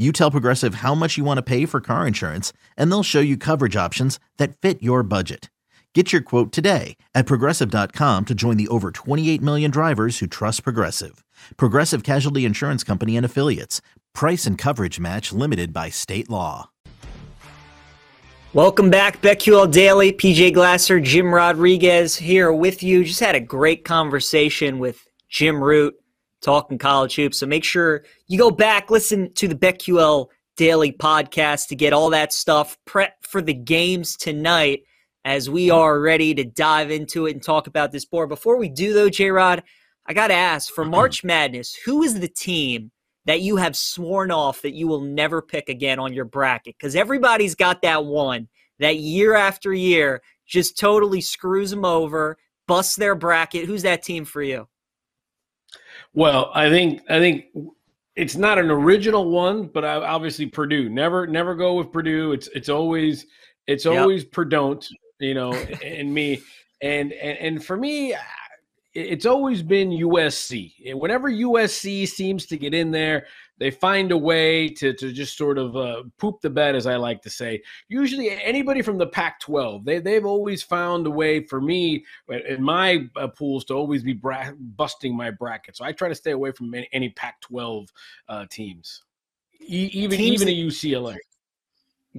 You tell Progressive how much you want to pay for car insurance, and they'll show you coverage options that fit your budget. Get your quote today at progressive.com to join the over 28 million drivers who trust Progressive. Progressive Casualty Insurance Company and Affiliates. Price and coverage match limited by state law. Welcome back, BetQL Daily. PJ Glasser, Jim Rodriguez here with you. Just had a great conversation with Jim Root talking college hoops. So make sure you go back, listen to the BetQL Daily podcast to get all that stuff prep for the games tonight as we are ready to dive into it and talk about this board. Before we do, though, J Rod, I got to ask for mm-hmm. March Madness, who is the team that you have sworn off that you will never pick again on your bracket? Because everybody's got that one that year after year just totally screws them over, busts their bracket. Who's that team for you? Well, I think I think it's not an original one, but I, obviously Purdue. Never never go with Purdue. It's it's always it's always yep. Purdue. You know, and me and, and and for me, it's always been USC. Whenever USC seems to get in there, they find a way to, to just sort of uh, poop the bed, as I like to say. Usually, anybody from the Pac 12, they, they've always found a way for me in my uh, pools to always be bra- busting my bracket. So I try to stay away from any, any Pac 12 uh, teams, e- even, teams even a UCLA.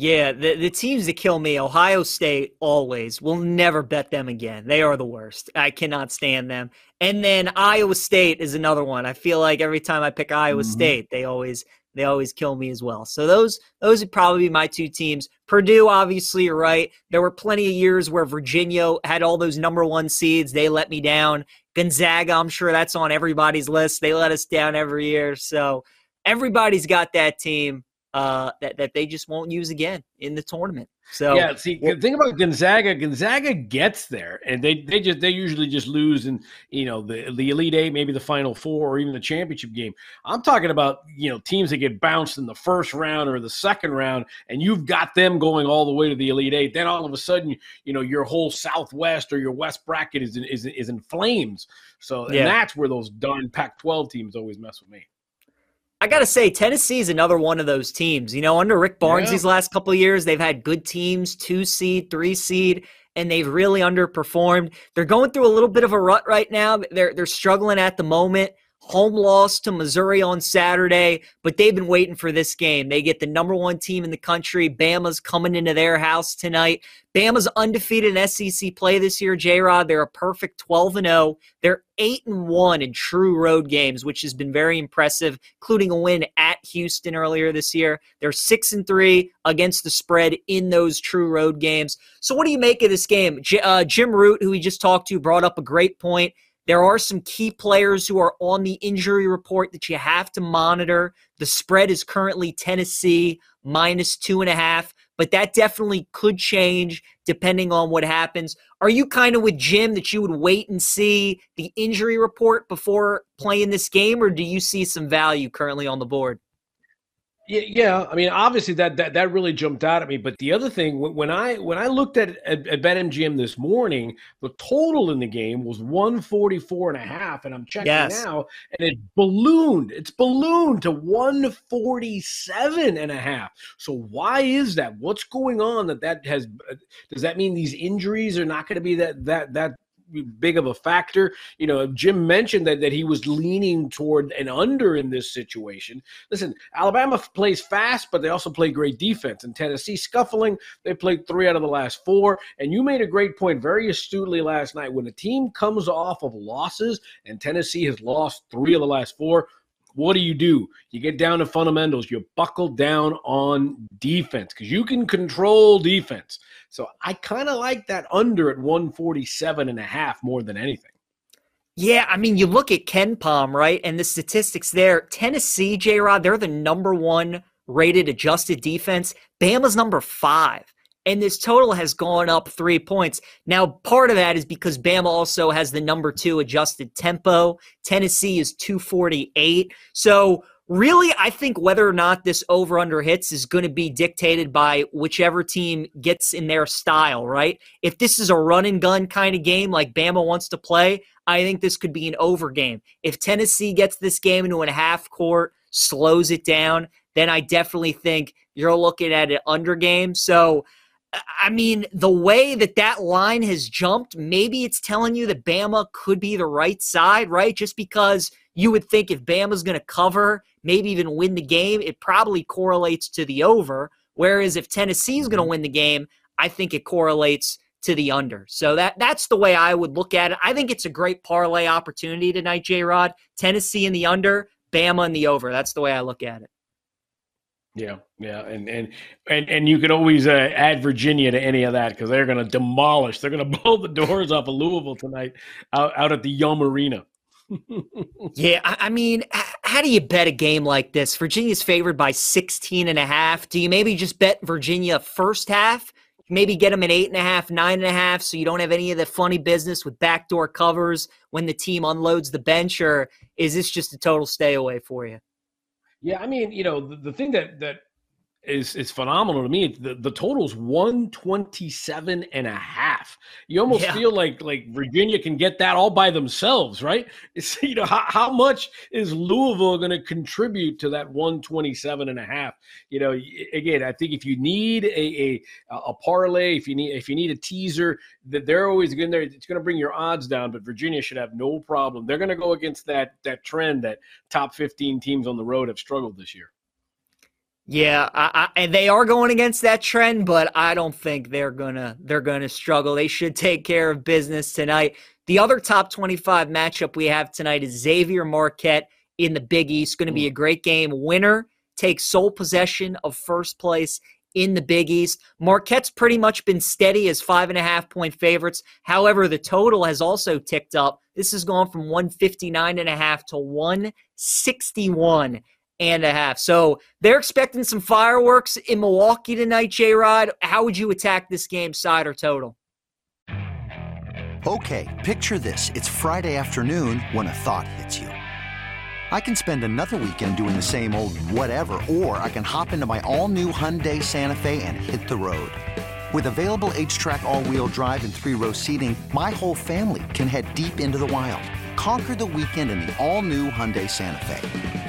Yeah, the, the teams that kill me, Ohio State always. We'll never bet them again. They are the worst. I cannot stand them. And then Iowa State is another one. I feel like every time I pick Iowa mm-hmm. State, they always they always kill me as well. So those those would probably be my two teams. Purdue, obviously, you're right. There were plenty of years where Virginia had all those number one seeds. They let me down. Gonzaga, I'm sure that's on everybody's list. They let us down every year. So everybody's got that team uh, that that they just won't use again in the tournament. So yeah, see, well, think about Gonzaga. Gonzaga gets there, and they they just they usually just lose in you know the the Elite Eight, maybe the Final Four, or even the championship game. I'm talking about you know teams that get bounced in the first round or the second round, and you've got them going all the way to the Elite Eight. Then all of a sudden, you know your whole Southwest or your West bracket is in, is is in flames. So and yeah. that's where those darn Pac-12 teams always mess with me. I got to say, Tennessee is another one of those teams. You know, under Rick Barnes yeah. these last couple of years, they've had good teams, two seed, three seed, and they've really underperformed. They're going through a little bit of a rut right now. They're they're struggling at the moment home loss to Missouri on Saturday, but they've been waiting for this game. They get the number one team in the country. Bama's coming into their house tonight. Bama's undefeated in SEC play this year, J Rod. They're a perfect 12 and 0. They're 8 and 1 in true road games, which has been very impressive, including a win at Houston earlier this year. They're 6 and 3 against the spread in those true road games. So, what do you make of this game? J- uh, Jim Root, who we just talked to, brought up a great point. There are some key players who are on the injury report that you have to monitor. The spread is currently Tennessee minus two and a half, but that definitely could change depending on what happens. Are you kind of with Jim that you would wait and see the injury report before playing this game, or do you see some value currently on the board? Yeah, yeah. I mean, obviously that that that really jumped out at me. But the other thing, when I when I looked at at, at BetMGM this morning, the total in the game was 144 and a half, and I'm checking yes. now, and it ballooned. It's ballooned to 147 and a half. So why is that? What's going on that that has? Uh, does that mean these injuries are not going to be that that that big of a factor. You know, Jim mentioned that that he was leaning toward an under in this situation. Listen, Alabama plays fast, but they also play great defense. And Tennessee scuffling, they played three out of the last four. And you made a great point very astutely last night. When a team comes off of losses, and Tennessee has lost three of the last four, what do you do? You get down to fundamentals. You buckle down on defense because you can control defense. So I kind of like that under at 147 and a half more than anything. Yeah, I mean, you look at KenPom, right? And the statistics there Tennessee, J Rod, they're the number one rated adjusted defense. Bama's number five. And this total has gone up three points. Now, part of that is because Bama also has the number two adjusted tempo. Tennessee is 248. So, really, I think whether or not this over under hits is going to be dictated by whichever team gets in their style, right? If this is a run and gun kind of game like Bama wants to play, I think this could be an over game. If Tennessee gets this game into a half court, slows it down, then I definitely think you're looking at an under game. So, I mean, the way that that line has jumped, maybe it's telling you that Bama could be the right side, right? Just because you would think if Bama's going to cover, maybe even win the game, it probably correlates to the over. Whereas if Tennessee's going to mm-hmm. win the game, I think it correlates to the under. So that that's the way I would look at it. I think it's a great parlay opportunity tonight, J Rod. Tennessee in the under, Bama in the over. That's the way I look at it. Yeah, yeah, and and and and you could always uh, add Virginia to any of that because they're going to demolish. They're going to blow the doors off of Louisville tonight out, out at the Yum Arena. yeah, I, I, mean, how do you bet a game like this? Virginia's favored by 16 and a half. Do you maybe just bet Virginia first half? Maybe get them at eight and a half, nine and a half, so you don't have any of the funny business with backdoor covers when the team unloads the bench, or is this just a total stay away for you? Yeah, I mean, you know, the, the thing that that is is phenomenal to me. The the total's 127 and a half. You almost yeah. feel like like Virginia can get that all by themselves, right? It's you know how, how much is Louisville going to contribute to that 127 and a half? You know, again, I think if you need a a, a parlay, if you need if you need a teaser, that they're always going there. It's going to bring your odds down, but Virginia should have no problem. They're going to go against that that trend that top 15 teams on the road have struggled this year. Yeah, I, I, and they are going against that trend, but I don't think they're gonna they're gonna struggle. They should take care of business tonight. The other top twenty-five matchup we have tonight is Xavier Marquette in the Big East. Going to be a great game. Winner takes sole possession of first place in the Big East. Marquette's pretty much been steady as five and a half point favorites. However, the total has also ticked up. This has gone from 159 and a half to 161 and a half. So they're expecting some fireworks in Milwaukee tonight, J Rod. How would you attack this game, side or total? Okay, picture this. It's Friday afternoon when a thought hits you. I can spend another weekend doing the same old whatever, or I can hop into my all new Hyundai Santa Fe and hit the road. With available HTRAC, all wheel drive, and three row seating, my whole family can head deep into the wild. Conquer the weekend in the all new Hyundai Santa Fe.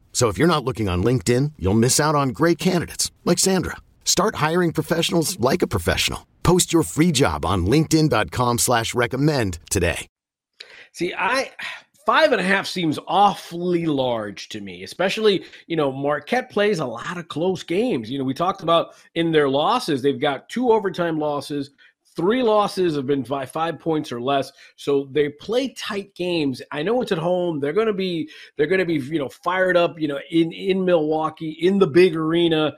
So if you're not looking on LinkedIn, you'll miss out on great candidates like Sandra. Start hiring professionals like a professional. Post your free job on LinkedIn.com slash recommend today. See, I five and a half seems awfully large to me, especially, you know, Marquette plays a lot of close games. You know, we talked about in their losses, they've got two overtime losses, Three losses have been by five points or less, so they play tight games. I know it's at home. They're going to be they're going to be you know fired up. You know in in Milwaukee in the big arena.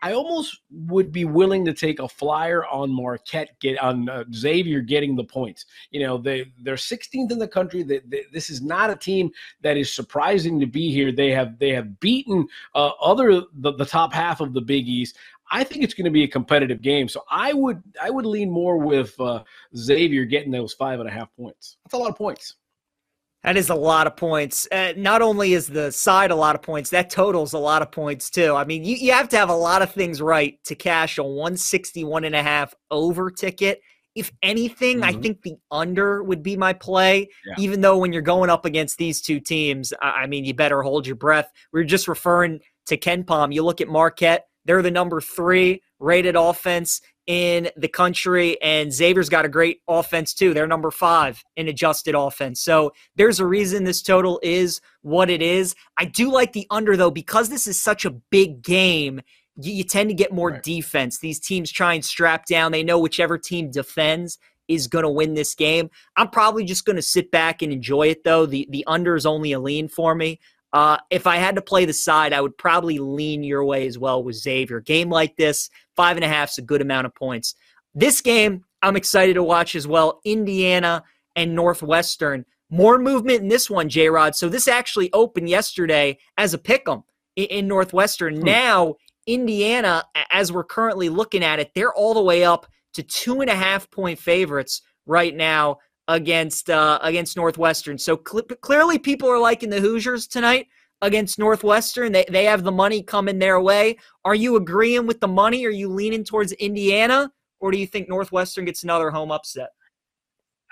I almost would be willing to take a flyer on Marquette get on uh, Xavier getting the points. You know they they're 16th in the country. They, they, this is not a team that is surprising to be here. They have they have beaten uh, other the, the top half of the Big East. I think it's going to be a competitive game. So I would I would lean more with uh, Xavier getting those five and a half points. That's a lot of points. That is a lot of points. Uh, not only is the side a lot of points, that totals a lot of points too. I mean, you, you have to have a lot of things right to cash a 161 and a half over ticket. If anything, mm-hmm. I think the under would be my play, yeah. even though when you're going up against these two teams, I, I mean, you better hold your breath. We are just referring to KenPom. You look at Marquette, they're the number three rated offense in the country, and Xavier's got a great offense too. They're number five in adjusted offense. So there's a reason this total is what it is. I do like the under though, because this is such a big game. You, you tend to get more right. defense. These teams try and strap down. They know whichever team defends is going to win this game. I'm probably just going to sit back and enjoy it though. The the under is only a lean for me. Uh, if I had to play the side, I would probably lean your way as well with Xavier. Game like this, five and a half is a good amount of points. This game, I'm excited to watch as well. Indiana and Northwestern. More movement in this one, J Rod. So this actually opened yesterday as a pick 'em in Northwestern. Hmm. Now, Indiana, as we're currently looking at it, they're all the way up to two and a half point favorites right now against uh, against Northwestern. So cl- clearly, people are liking the Hoosiers tonight against Northwestern. They they have the money coming their way. Are you agreeing with the money? Are you leaning towards Indiana, or do you think Northwestern gets another home upset?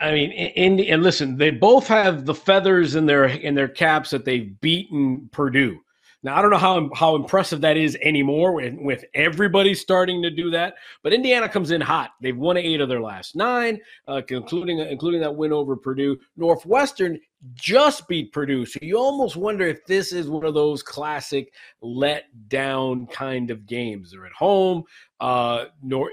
I mean, in, and listen, they both have the feathers in their in their caps that they've beaten Purdue. Now I don't know how how impressive that is anymore with, with everybody starting to do that. But Indiana comes in hot. They've won eight of their last nine, uh, including including that win over Purdue. Northwestern just beat Purdue, so you almost wonder if this is one of those classic let down kind of games. They're at home. Uh,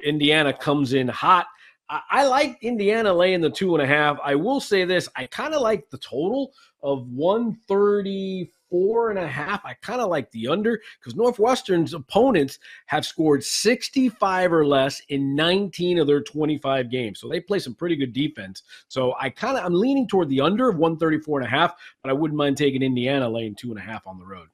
Indiana comes in hot. I, I like Indiana laying the two and a half. I will say this: I kind of like the total of one thirty four and a half. I kind of like the under because Northwestern's opponents have scored 65 or less in 19 of their 25 games. So they play some pretty good defense. So I kind of I'm leaning toward the under of 134 and a half, but I wouldn't mind taking Indiana laying two and a half on the road.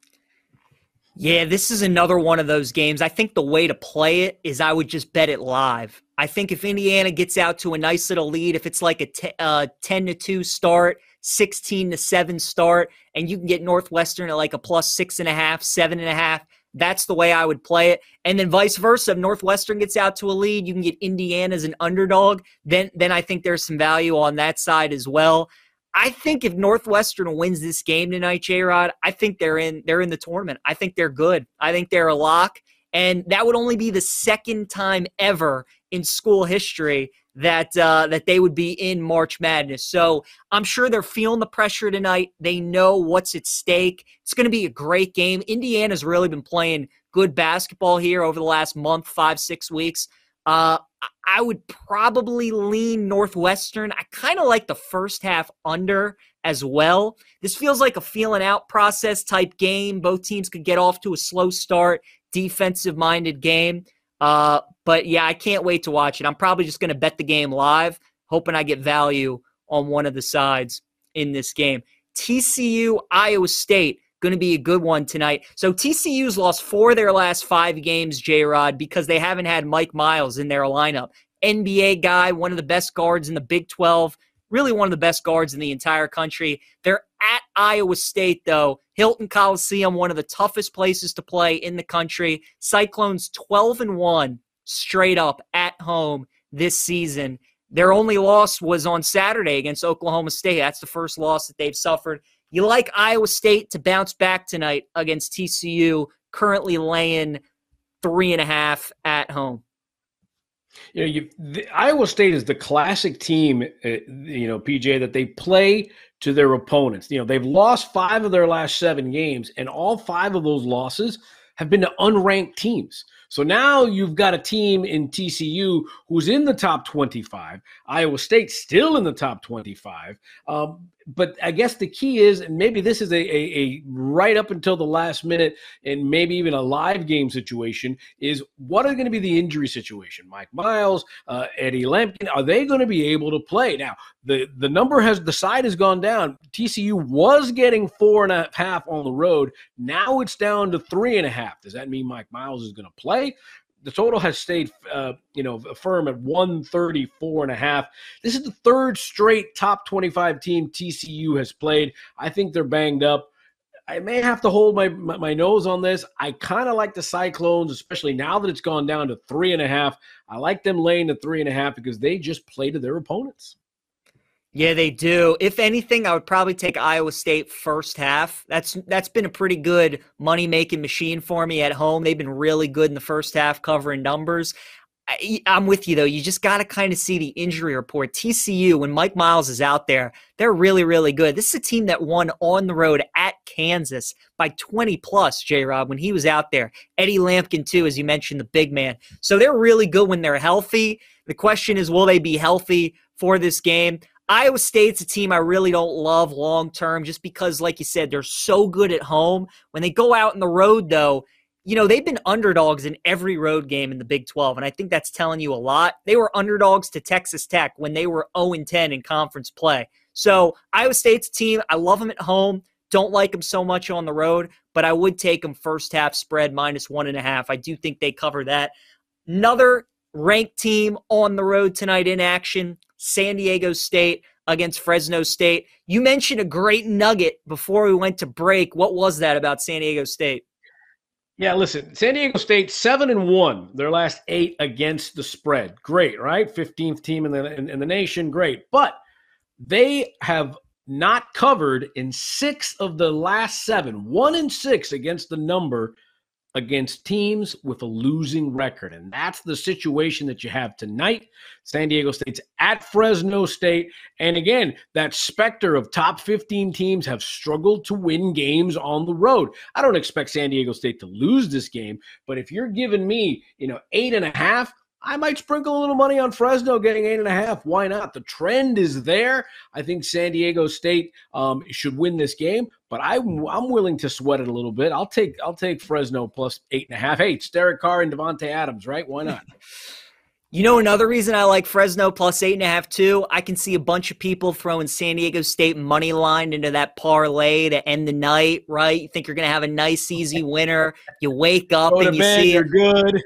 Yeah, this is another one of those games. I think the way to play it is I would just bet it live. I think if Indiana gets out to a nice little lead, if it's like a t- uh, 10 to 2 start, 16 to 7 start, and you can get Northwestern at like a plus six and a half, seven and a half. That's the way I would play it. And then vice versa. If Northwestern gets out to a lead, you can get Indiana as an underdog. Then then I think there's some value on that side as well. I think if Northwestern wins this game tonight, J Rod, I think they're in they're in the tournament. I think they're good. I think they're a lock. And that would only be the second time ever in school history that uh, that they would be in March Madness. So I'm sure they're feeling the pressure tonight. They know what's at stake. It's going to be a great game. Indiana's really been playing good basketball here over the last month, five, six weeks. Uh, I would probably lean Northwestern. I kind of like the first half under as well. This feels like a feeling out process type game. Both teams could get off to a slow start, defensive minded game. Uh, but yeah, I can't wait to watch it. I'm probably just going to bet the game live, hoping I get value on one of the sides in this game. TCU, Iowa State, going to be a good one tonight. So TCU's lost four of their last five games, J Rod, because they haven't had Mike Miles in their lineup. NBA guy, one of the best guards in the Big 12, really one of the best guards in the entire country. They're at Iowa State, though. Hilton Coliseum, one of the toughest places to play in the country. Cyclones 12 and 1 straight up at home this season. Their only loss was on Saturday against Oklahoma State. That's the first loss that they've suffered. You like Iowa State to bounce back tonight against TCU, currently laying three and a half at home. You know, you, the, Iowa State is the classic team, uh, you know, PJ, that they play to their opponents. You know, they've lost five of their last seven games, and all five of those losses have been to unranked teams. So now you've got a team in TCU who's in the top 25. Iowa State still in the top 25. Um, but I guess the key is, and maybe this is a, a, a, right up until the last minute, and maybe even a live game situation, is what are going to be the injury situation? Mike Miles, uh, Eddie Lampkin, are they going to be able to play? Now, the, the number has, the side has gone down. TCU was getting four and a half on the road. Now it's down to three and a half. Does that mean Mike Miles is going to play? The total has stayed, uh, you know, firm at 134 and a half. This is the third straight top 25 team TCU has played. I think they're banged up. I may have to hold my my, my nose on this. I kind of like the Cyclones, especially now that it's gone down to three and a half. I like them laying the three and a half because they just play to their opponents. Yeah, they do. If anything, I would probably take Iowa State first half. That's that's been a pretty good money making machine for me at home. They've been really good in the first half covering numbers. I, am with you though. You just got to kind of see the injury report. TCU, when Mike Miles is out there, they're really, really good. This is a team that won on the road at Kansas by 20 plus, J Rod, when he was out there. Eddie Lampkin, too, as you mentioned, the big man. So they're really good when they're healthy. The question is, will they be healthy for this game? Iowa State's a team I really don't love long term just because, like you said, they're so good at home. When they go out on the road, though, you know, they've been underdogs in every road game in the Big 12, and I think that's telling you a lot. They were underdogs to Texas Tech when they were 0 10 in conference play. So, Iowa State's team, I love them at home. Don't like them so much on the road, but I would take them first half spread minus one and a half. I do think they cover that. Another ranked team on the road tonight in action San Diego State against Fresno State. You mentioned a great nugget before we went to break. What was that about San Diego State? Yeah, listen, San Diego State seven and one, their last eight against the spread. Great, right? Fifteenth team in the in, in the nation. Great, but they have not covered in six of the last seven. One in six against the number against teams with a losing record. And that's the situation that you have tonight. San Diego State's at Fresno State. And again, that specter of top 15 teams have struggled to win games on the road. I don't expect San Diego State to lose this game, but if you're giving me, you know, eight and a half, I might sprinkle a little money on Fresno getting eight and a half. Why not? The trend is there. I think San Diego State um, should win this game, but I'm I'm willing to sweat it a little bit. I'll take I'll take Fresno plus eight and a half. Hey, it's Derek Carr and Davante Adams, right? Why not? You know, another reason I like Fresno plus eight and a half too. I can see a bunch of people throwing San Diego State money line into that parlay to end the night. Right? You think you're going to have a nice, easy winner. You wake up and you bed, see you're good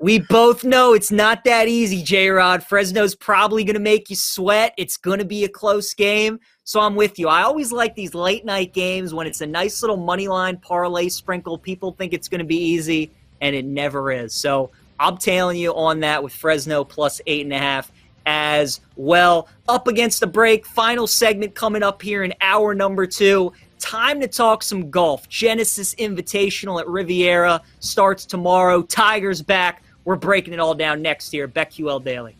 we both know it's not that easy, J Rod. Fresno's probably going to make you sweat. It's going to be a close game. So I'm with you. I always like these late night games when it's a nice little money line parlay sprinkle. People think it's going to be easy, and it never is. So I'm tailing you on that with Fresno plus eight and a half as well. Up against the break, final segment coming up here in hour number two. Time to talk some golf. Genesis Invitational at Riviera starts tomorrow. Tigers back. We're breaking it all down next year. BetQL Daily.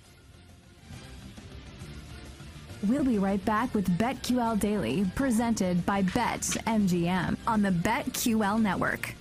We'll be right back with BetQL Daily, presented by BetMGM on the BetQL Network.